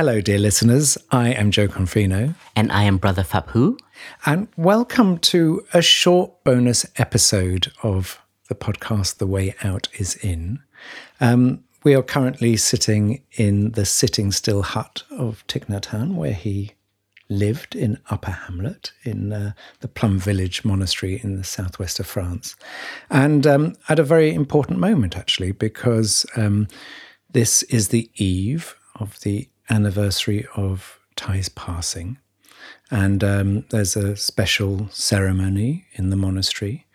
Hello, dear listeners. I am Jo Confino. And I am Brother Huu. And welcome to a short bonus episode of the podcast, The Way Out is In. Um, we are currently sitting in the sitting still hut of Thich Nhat Hanh, where he lived in Upper Hamlet in uh, the Plum Village Monastery in the southwest of France. And um, at a very important moment, actually, because um, this is the eve of the anniversary of Thay's passing. And um, there's a special ceremony in the monastery.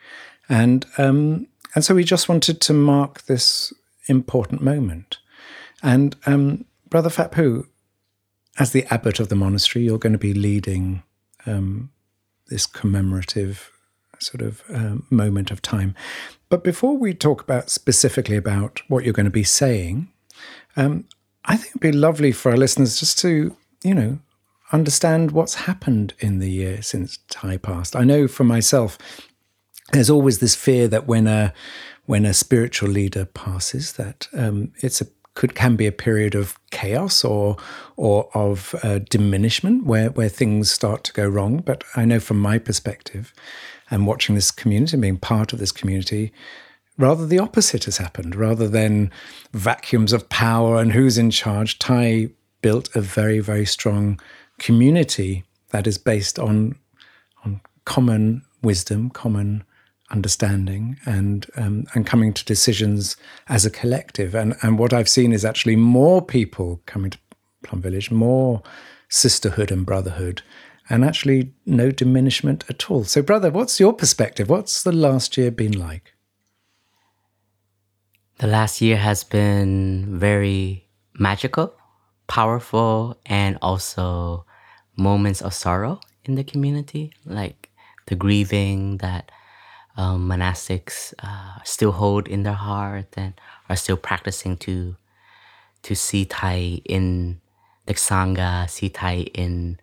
And, um, and so we just wanted to mark this important moment. And um, Brother Huu, as the abbot of the monastery, you're going to be leading um, this commemorative sort of uh, moment of time. But before we talk about specifically about what you're going to be saying, um, I think it'd be lovely for our listeners just to, you know, understand what's happened in the year since Thay passed. I know for myself, there's always this fear that when a when a spiritual leader passes, that um, it's a could can be a period of chaos or or of uh, diminishment where where things start to go wrong. But I know from my perspective, and watching this community and being part of this community, rather the opposite has happened. Rather than vacuums of power and who's in charge, Thay built a very very strong community that is based on on common wisdom, common understanding and um, and coming to decisions as a collective. And and what I've seen is actually more people coming to Plum Village, more sisterhood and brotherhood, and actually no diminishment at all. So, brother, what's your perspective? What's the last year been like? The last year has been very magical, powerful, and also moments of sorrow in the community, like the grieving that um, monastics uh, still hold in their heart and are still practicing to to see Thay in the Sangha, see Thay in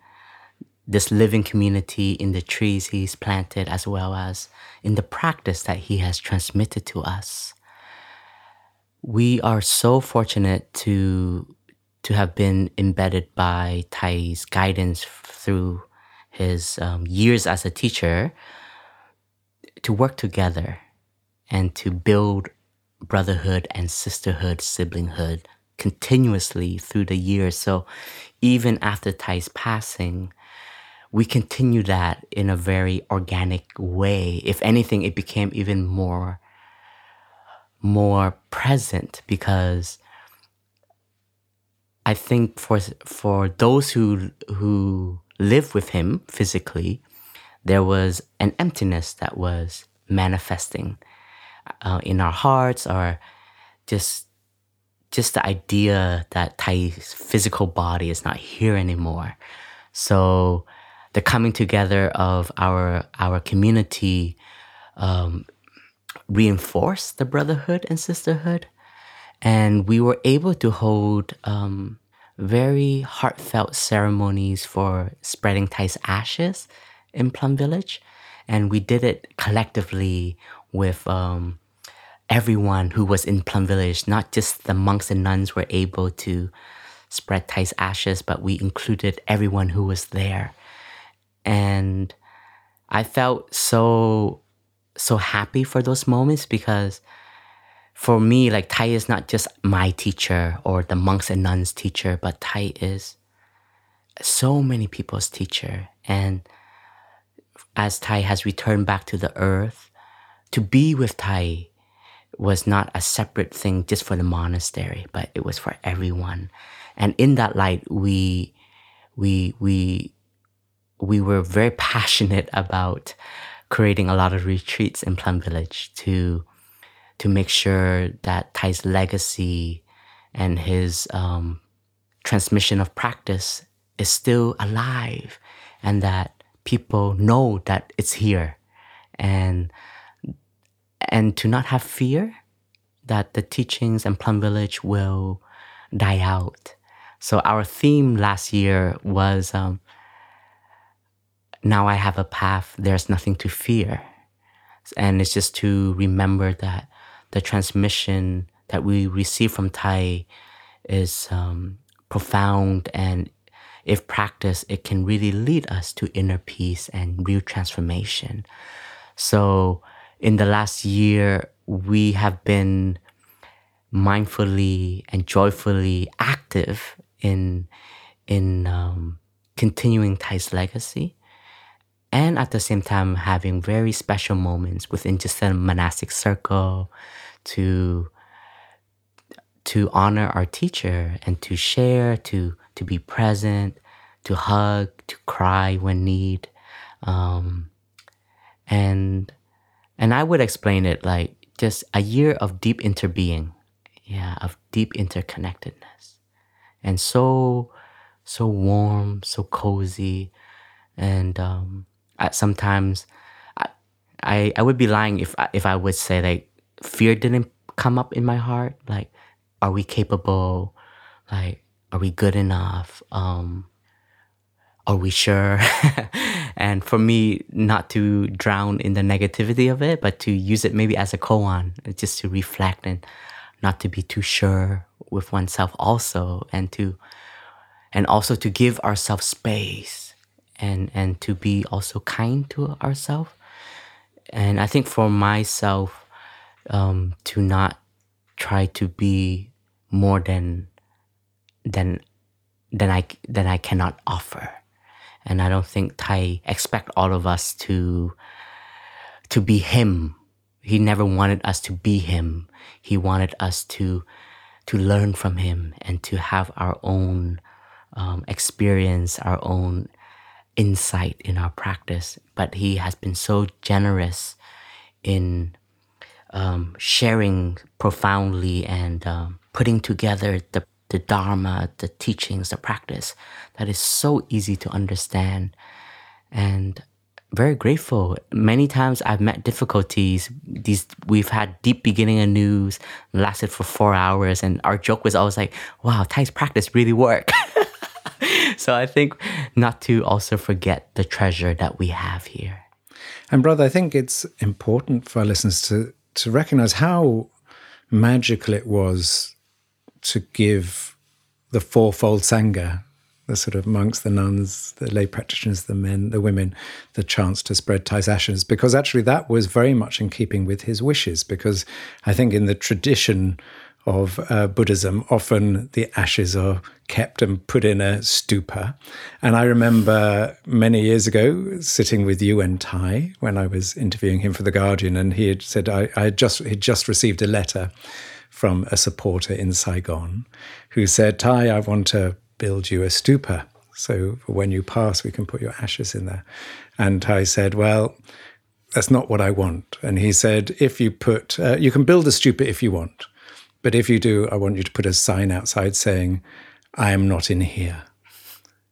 this living community, in the trees he's planted, as well as in the practice that he has transmitted to us. We are so fortunate to to have been embedded by Thay's guidance through his um, years as a teacher, to work together and to build brotherhood and sisterhood, siblinghood continuously through the years. So even after Thay's passing, we continue that in a very organic way. If anything, it became even more more present because I think for for those who who live with him physically, there was an emptiness that was manifesting uh, in our hearts or just just the idea that Thay's physical body is not here anymore. So the coming together of our our community um, reinforced the brotherhood and sisterhood, and we were able to hold um, very heartfelt ceremonies for spreading Thay's ashes in Plum Village, and we did it collectively with um, everyone who was in Plum Village. Not just the monks and nuns were able to spread Thay's ashes, but we included everyone who was there, and I felt so so happy for those moments because for me, like Thay is not just my teacher or the monks and nuns teacher, but Thay is so many people's teacher. And as Thay has returned back to the earth, to be with Thay was not a separate thing just for the monastery, but it was for everyone. And in that light, we we we we were very passionate about creating a lot of retreats in Plum Village to to make sure that Thay's legacy and his um, transmission of practice is still alive, and that people know that it's here and and to not have fear that the teachings and Plum Village will die out. So our theme last year was um, now I have a path. There's nothing to fear, and it's just to remember that the transmission that we receive from Thay is um, profound and if practiced, it can really lead us to inner peace and real transformation. So, in the last year, we have been mindfully and joyfully active in in um, continuing Thay's legacy, and at the same time having very special moments within just a monastic circle to to honor our teacher and to share to to be present, to hug, to cry when need. Um, and and I would explain it like just a year of deep interbeing, yeah, of deep interconnectedness. And so so warm, so cozy. And um, Sometimes I, I I would be lying if I, if I would say like fear didn't come up in my heart. Like, are we capable? Like, are we good enough? Um, are we sure? and for me, not to drown in the negativity of it, but to use it maybe as a koan, just to reflect and not to be too sure with oneself also, and to and also to give ourselves space and and to be also kind to ourselves. And I think for myself, um, to not try to be more than than than I than I cannot offer. And I don't think Thay expect all of us to to be him. He never wanted us to be him. He wanted us to to learn from him and to have our own um, experience, our own insight in our practice. But he has been so generous in um, sharing profoundly and um, putting together the the Dharma, the teachings, the practice that is so easy to understand and very grateful. Many times I've met difficulties. These we've had deep beginning of news lasted for four hours, and our joke was always like, "Wow, Thay's practice really work." so I think not to also forget the treasure that we have here. And brother, I think it's important for our listeners to to recognize how magical it was to give the fourfold Sangha, the sort of monks, the nuns, the lay practitioners, the men, the women, the chance to spread Thay's ashes, because actually that was very much in keeping with his wishes. Because I think in the tradition of uh, Buddhism, often the ashes are kept and put in a stupa. And I remember many years ago sitting with Yuen Thay when I was interviewing him for The Guardian, and he had said I, I had just he'd just received a letter from a supporter in Saigon who said, Thay, I want to build you a stupa. So when you pass, we can put your ashes in there. And Thay said, Well, that's not what I want. And he said, If you put, uh, you can build a stupa if you want. But if you do, I want you to put a sign outside saying, I am not in here.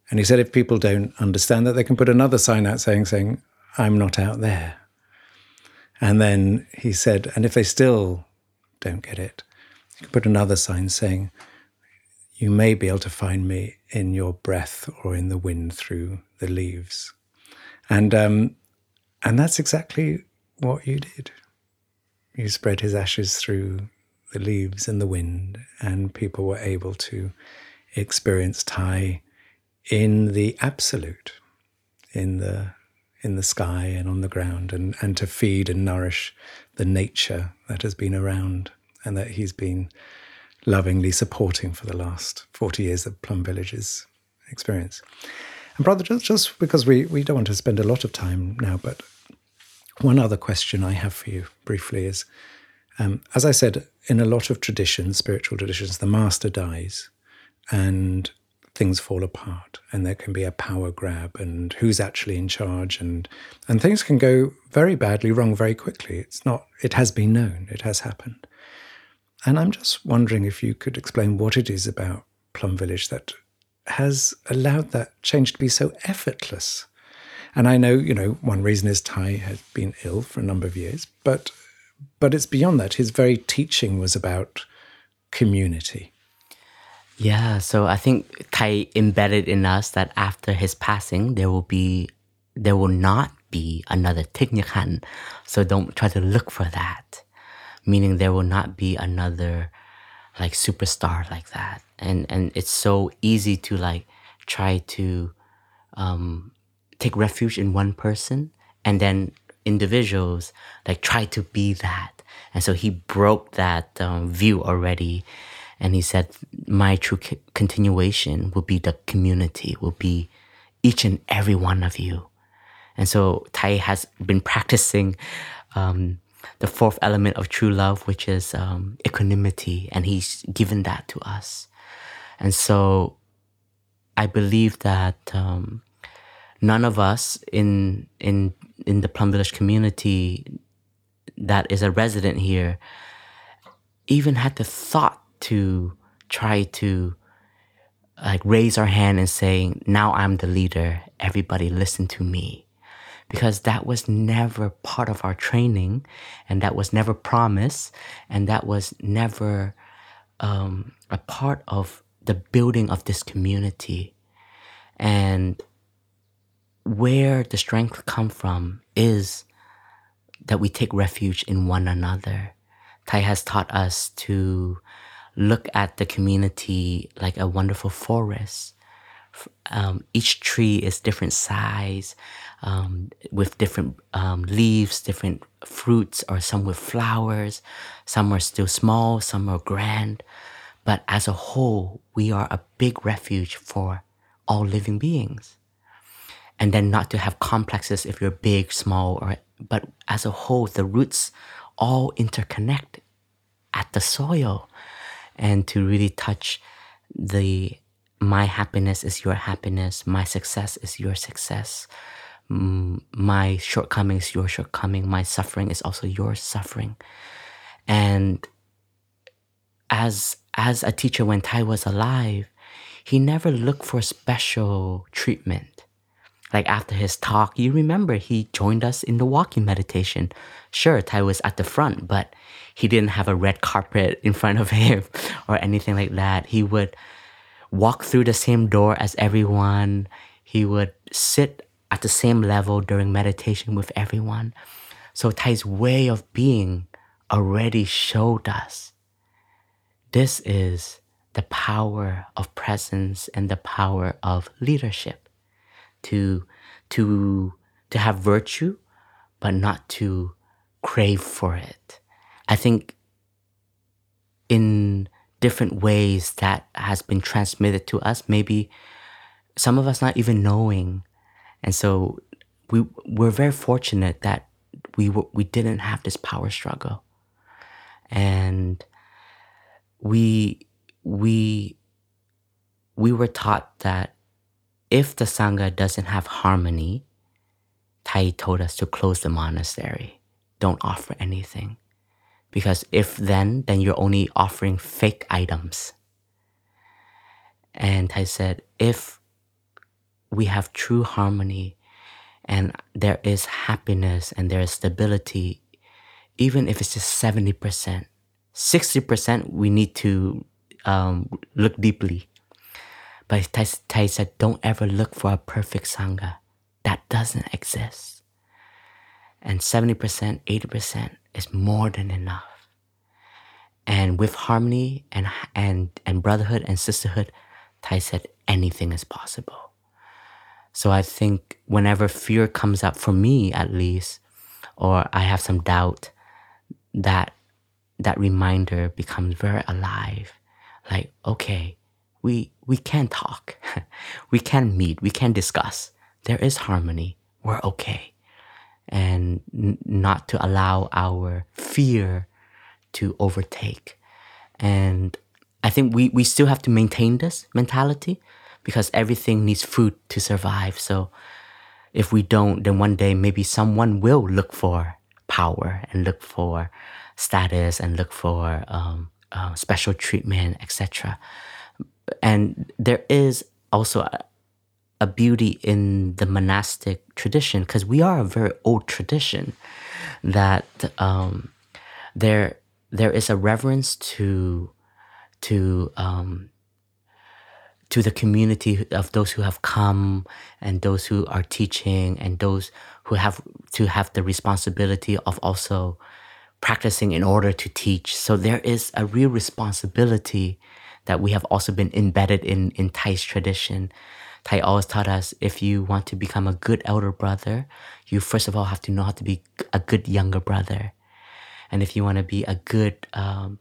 And he said, if people don't understand that, they can put another sign out saying, saying, I'm not out there. And then he said, and if they still don't get it, you can put another sign saying, You may be able to find me in your breath or in the wind through the leaves. And, um, and that's exactly what you did. You spread his ashes through the leaves and the wind, and people were able to experience Thay in the absolute, in the in the sky and on the ground, and, and to feed and nourish the nature that has been around and that he's been lovingly supporting for the last 40 years of Plum Village's experience. And, brother, just, just because we, we don't want to spend a lot of time now, but one other question I have for you briefly is um, as I said, in a lot of traditions, spiritual traditions, the master dies and things fall apart and there can be a power grab and who's actually in charge and and things can go very badly wrong very quickly it's not it has been known it has happened and I'm just wondering if you could explain what it is about Plum Village that has allowed that change to be so effortless. And I know, you know, one reason is Thay has been ill for a number of years, but but it's beyond that. His very teaching was about community. Yeah, so I think Thay embedded in us that after his passing, there will be, there will not be another Thich Nhat Hanh. So don't try to look for that meaning there will not be another like superstar like that. and and it's so easy to like try to um, take refuge in one person and then individuals like try to be that. And so he broke that um, view already. And he said my true c- continuation will be the community will be each and every one of you. And so thay has been practicing um, the fourth element of true love which is um, equanimity. And he's given that to us. And so i believe that um, none of us in in in the Plum Village community that is a resident here even had the thought to try to like raise our hand and saying now i'm the leader. Everybody listen to me. Because that was never part of our training and that was never promised and that was never um, a part of the building of this community. And where the strength come from is that we take refuge in one another. Thay has taught us to look at the community like a wonderful forest. Um, each tree is different size, um, with different um, leaves, different fruits, or some with flowers. Some are still small, some are grand. But as a whole, we are a big refuge for all living beings and then not to have complexes if you're big, small, or but as a whole, the roots all interconnect at the soil, and to really touch the my happiness is your happiness, my success is your success, my shortcomings your shortcoming, my suffering is also your suffering, and as as a teacher when Thay was alive, he never looked for special treatment like after his talk, you remember he joined us in the walking meditation. Sure, Thay was at the front, but he didn't have a red carpet in front of him or anything like that. He would walk through the same door as everyone. He would sit at the same level during meditation with everyone. So Thay's way of being already showed us this is the power of presence and the power of leadership to to to have virtue, but not to crave for it. I think in different ways that has been transmitted to us, maybe some of us not even knowing. And so we we're very fortunate that we were, we didn't have this power struggle. And we we we were taught that if the Sangha doesn't have harmony, Thay told us to close the monastery. Don't offer anything. Because if then, then you're only offering fake items. And Thay said, if we have true harmony and there is happiness and there is stability, even if it's just 70%, 60%, we need to um, look deeply but Thay, said, don't ever look for a perfect Sangha. That doesn't exist. And 70%, 80% is more than enough. And with harmony and, and, and brotherhood and sisterhood, Thay said, anything is possible. So I think whenever fear comes up, for me at least, or I have some doubt, that that reminder becomes very alive. Like, okay, we we can talk, we can meet, we can discuss. There is harmony. We're okay, and n- not to allow our fear to overtake. And I think we we still have to maintain this mentality because everything needs food to survive. So if we don't, then one day maybe someone will look for power and look for status and look for um, uh, special treatment, etc and there is also a, a beauty in the monastic tradition because we are a very old tradition that um, there there is a reverence to to um, to the community of those who have come and those who are teaching and those who have to have the responsibility of also practicing in order to teach. So there is a real responsibility that we have also been embedded in in Thay's tradition. Thay always taught us if you want to become a good elder brother, you first of all have to know how to be a good younger brother. And if you want to be a good um,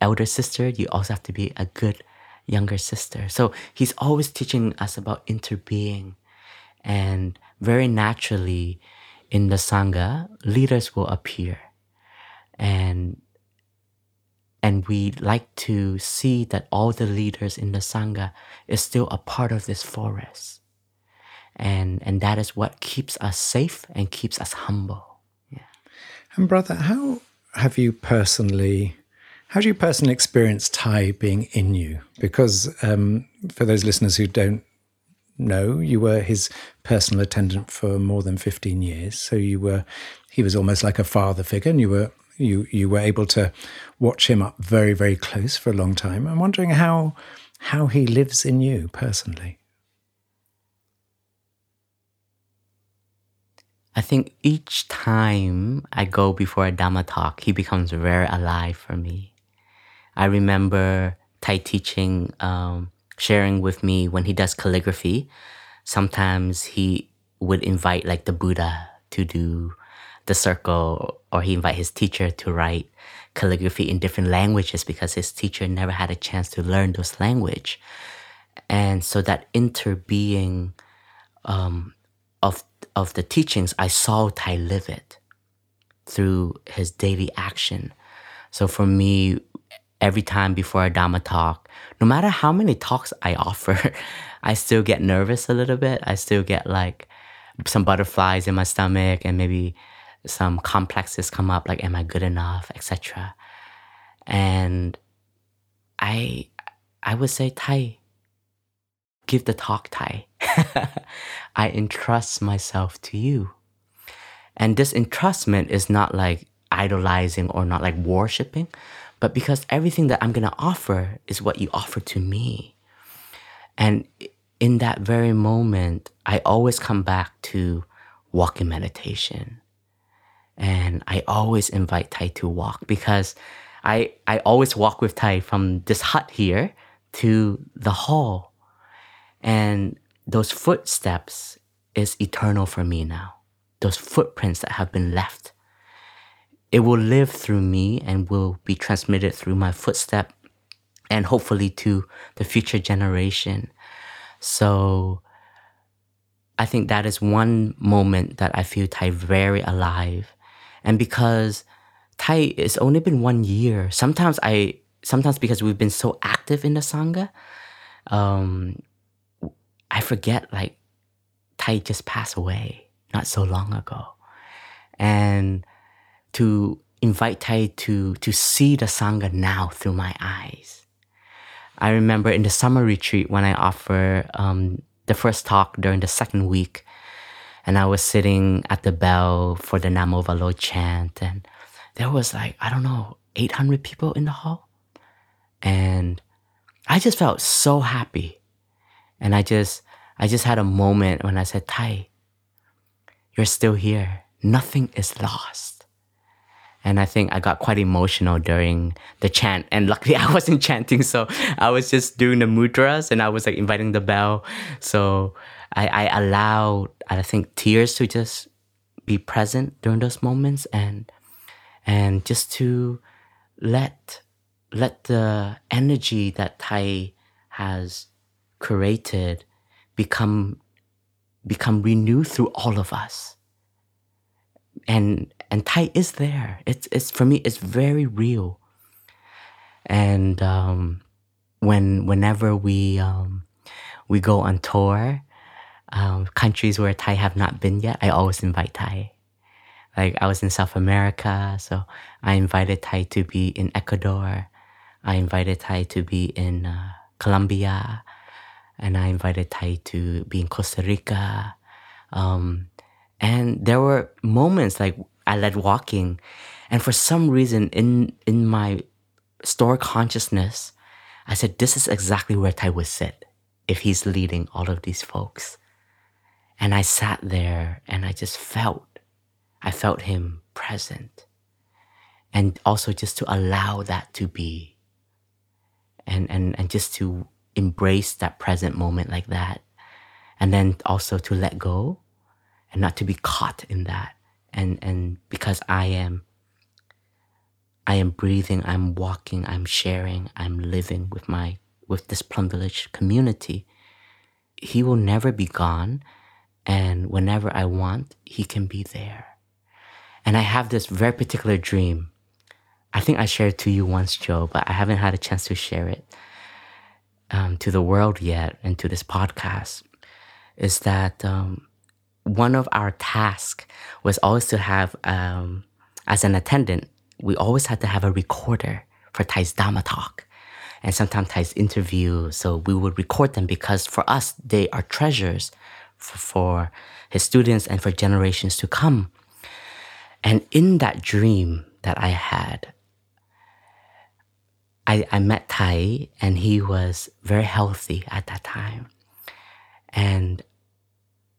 elder sister, you also have to be a good younger sister. So he's always teaching us about interbeing. And very naturally, in the Sangha, leaders will appear. And and we like to see that all the leaders in the Sangha is still a part of this forest. And, and that is what keeps us safe and keeps us humble. Yeah. And brother, how have you personally how do you personally experience Thay being in you? Because um, for those listeners who don't know, you were his personal attendant for more than 15 years. So you were, he was almost like a father figure, and you were you you were able to watch him up very very close for a long time. I'm wondering how how he lives in you personally. I think each time I go before a Dhamma talk, he becomes very alive for me. I remember Thay teaching um, sharing with me when he does calligraphy. Sometimes he would invite like the Buddha to do the circle or he invite his teacher to write calligraphy in different languages because his teacher never had a chance to learn those language. And so that interbeing um, of of the teachings i saw thay live it through his daily action. So for me every time before a dhamma talk no matter how many talks i offer i still get nervous a little bit. I still get like some butterflies in my stomach and maybe some complexes come up like am i good enough etc and i i would say thay give the talk thay i entrust myself to you. And this entrustment is not like idolizing or not like worshiping but because everything that i'm going to offer is what you offer to me. And in that very moment i always come back to walking meditation and I always invite Thay to walk because I I always walk with Thay from this hut here to the hall, and those footsteps is eternal for me now. Those footprints that have been left, it will live through me and will be transmitted through my footstep, and hopefully to the future generation. So. I think that is one moment that I feel Thay very alive and because Thay it's only been one year, sometimes I sometimes because we've been so active in the sangha, um, I forget like Thay just passed away not so long ago, and to invite Thay to to see the sangha now through my eyes. I remember in the summer retreat when I offer um, the first talk during the second week, and I was sitting at the bell for the Namo Valo chant, and there was like I don't know 800 people in the hall, and I just felt so happy, and I just I just had a moment when I said, "Thay, you're still here. Nothing is lost." And I think I got quite emotional during the chant. And luckily I wasn't chanting, so I was just doing the mudras and I was like inviting the bell. So I, I allowed I think tears to just be present during those moments and and just to let let the energy that Thay has created become become renewed through all of us. And and Thay is there. It's it's for me it's very real. And um, when whenever we um, we go on tour um, countries where Thay have not been yet, I always invite Thay. Like I was in South America, so I invited Thay to be in Ecuador. I invited Thay to be in uh, Colombia, and I invited Thay to be in Costa Rica. Um, and there were moments like I led walking, and for some reason in in my store consciousness, I said, "This is exactly where Thay would sit if he's leading all of these folks." And I sat there and I just felt, I felt him present. And also just to allow that to be. and, and, and just to embrace that present moment like that. And then also to let go and not to be caught in that. And, and because I am, I am breathing, I'm walking, I'm sharing, I'm living with my, with this plum village community. He will never be gone. And whenever I want, he can be there. And I have this very particular dream. I think I shared to you once, Joe, but I haven't had a chance to share it um, to the world yet and to this podcast. Is that um, one of our tasks was always to have, um, as an attendant, we always had to have a recorder for Thay's Dharma talk and sometimes Thay's interview. So we would record them because for us, they are treasures for, his students and for generations to come. And in that dream that I had, I, I met Thay, and he was very healthy at that time. And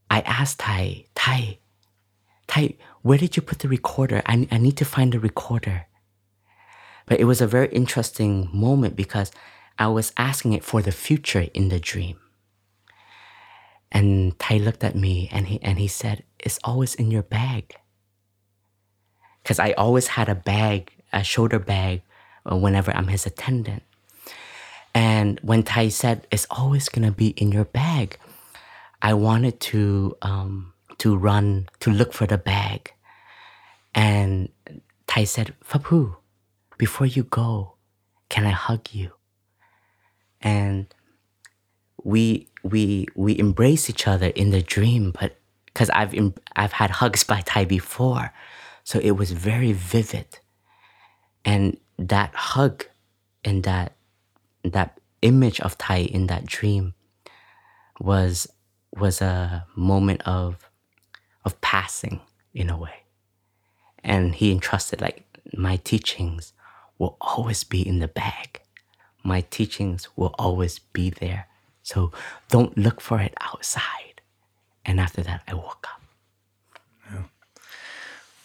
I asked Thay, Thay, Thay, where did you put the recorder? I, I need to find the recorder. But it was a very interesting moment because I was asking it for the future in the dream. And Thay looked at me and he, and he said, It's always in your bag. Because I always had a bag, a shoulder bag, uh, whenever I'm his attendant. And when Thay said, It's always going to be in your bag, I wanted to, um, to run to look for the bag. And Thay said, Phap Huu, before you go, can I hug you? And we we we embrace each other in the dream, but because I've I've had hugs by Thay before, so it was very vivid. And that hug and that that image of Thay in that dream was was a moment of of passing in a way. And he entrusted like my teachings will always be in the bag. My teachings will always be there. So don't look for it outside. And after that, I woke up.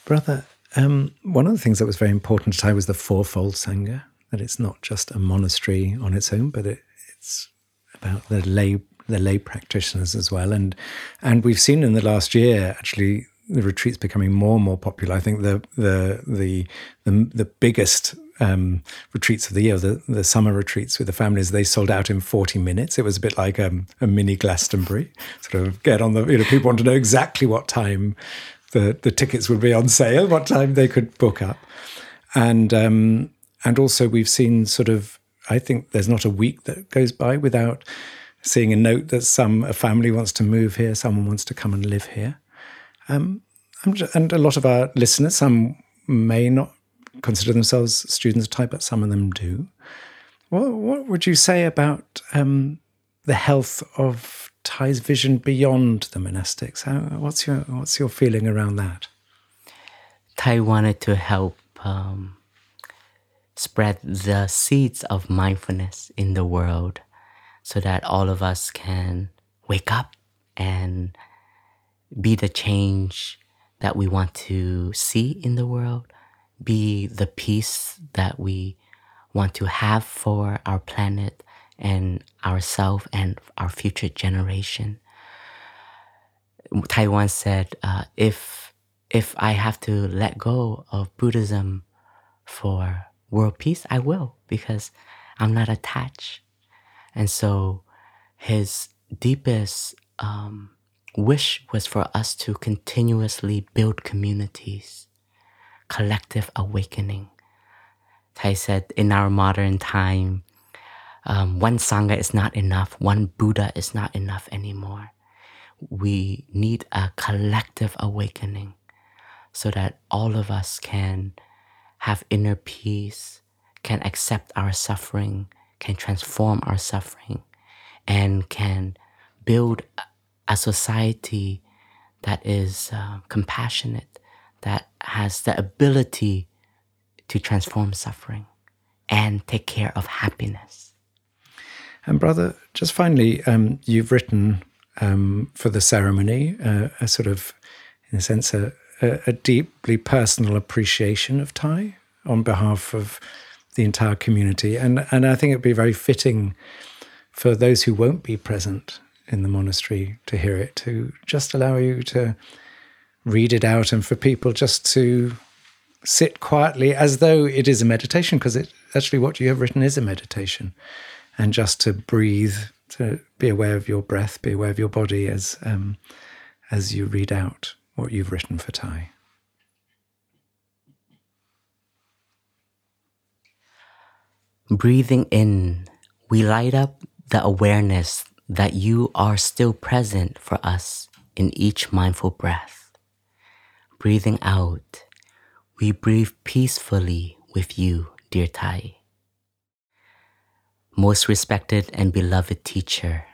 Brother, um, one of the things that was very important to Thay was the fourfold Sangha, that it's not just a monastery on its own, but it, it's about the lay the lay practitioners as well. And and we've seen in the last year actually the retreats becoming more and more popular. I think the the the the, the biggest um, retreats of the year, the, the summer retreats with the families, they sold out in 40 minutes. It was a bit like um, a mini Glastonbury. Sort of get on the, you know, people want to know exactly what time the, the tickets would be on sale, what time they could book up. And, um, and also we've seen sort of, I think there's not a week that goes by without seeing a note that some, a family wants to move here, someone wants to come and live here. Um, and a lot of our listeners, some may not consider themselves students of Thay, but some of them do. What, what would you say about um, the health of Thay's vision beyond the monastics? How, what's your what's your feeling around that? Thay wanted to help um, spread the seeds of mindfulness in the world, so that all of us can wake up and be the change that we want to see in the world be the peace that we want to have for our planet and ourselves and our future generation. Taiwan said, uh, if if I have to let go of Buddhism for world peace, I will because I'm not attached. And so, his deepest um, wish was for us to continuously build communities collective awakening. Thay said, in our modern time, um, one Sangha is not enough, one Buddha is not enough anymore. We need a collective awakening so that all of us can have inner peace, can accept our suffering, can transform our suffering, and can build a society that is uh, compassionate, that has the ability to transform suffering and take care of happiness. And, brother, just finally, um, you've written um, for the ceremony uh, a sort of, in a sense, a, a, deeply personal appreciation of Thay on behalf of the entire community. And, and I think it'd be very fitting for those who won't be present in the monastery to hear it, to just allow you to read it out and for people just to sit quietly as though it is a meditation, because it actually what you have written is a meditation, and just to breathe, to be aware of your breath, be aware of your body as um, as you read out what you've written for Thay. Breathing in, we light up the awareness that you are still present for us in each mindful breath. Breathing out, we breathe peacefully with you, dear Thay. Most respected and beloved teacher,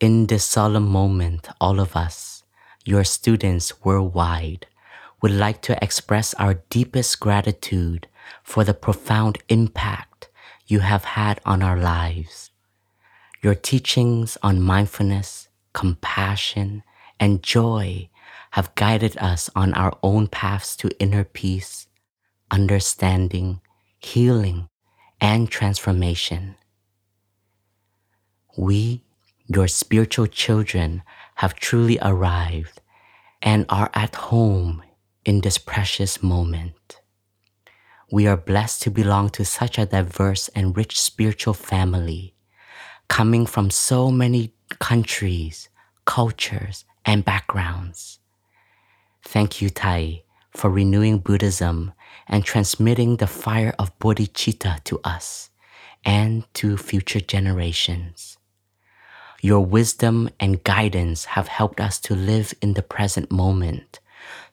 in this solemn moment, all of us, your students worldwide, would like to express our deepest gratitude for the profound impact you have had on our lives. Your teachings on mindfulness, compassion, and joy have guided us on our own paths to inner peace, understanding, healing, and transformation. We, your spiritual children, have truly arrived and are at home in this precious moment. We are blessed to belong to such a diverse and rich spiritual family, coming from so many countries, cultures, and backgrounds. Thank you, Thay, for renewing Buddhism and transmitting the fire of bodhicitta to us and to future generations. Your wisdom and guidance have helped us to live in the present moment,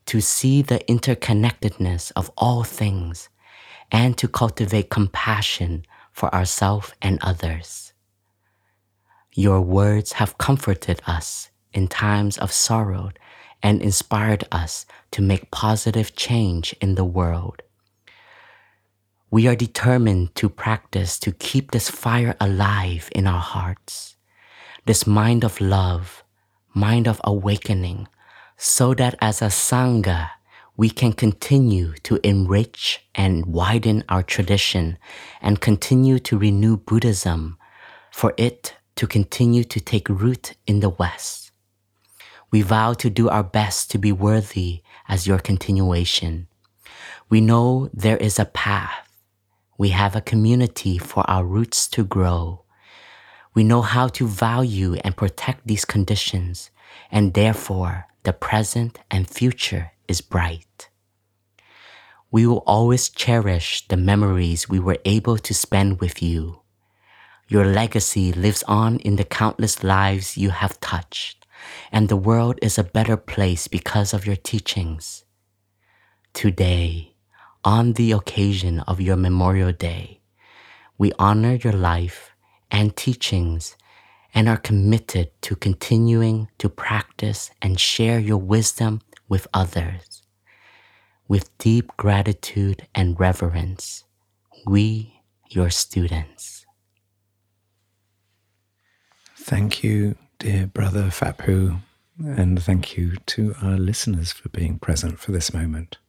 to see the interconnectedness of all things, and to cultivate compassion for ourselves and others. Your words have comforted us in times of sorrow and inspired us to make positive change in the world. We are determined to practice to keep this fire alive in our hearts, this mind of love, mind of awakening, so that as a Sangha, we can continue to enrich and widen our tradition and continue to renew Buddhism for it to continue to take root in the West. We vow to do our best to be worthy as your continuation. We know there is a path. We have a community for our roots to grow. We know how to value and protect these conditions, and therefore the present and future is bright. We will always cherish the memories we were able to spend with you. Your legacy lives on in the countless lives you have touched and the world is a better place because of your teachings. Today, on the occasion of your Memorial Day, we honor your life and teachings and are committed to continuing to practice and share your wisdom with others. With deep gratitude and reverence, we, your students. Thank you dear brother Huu, and thank you to our listeners for being present for this moment.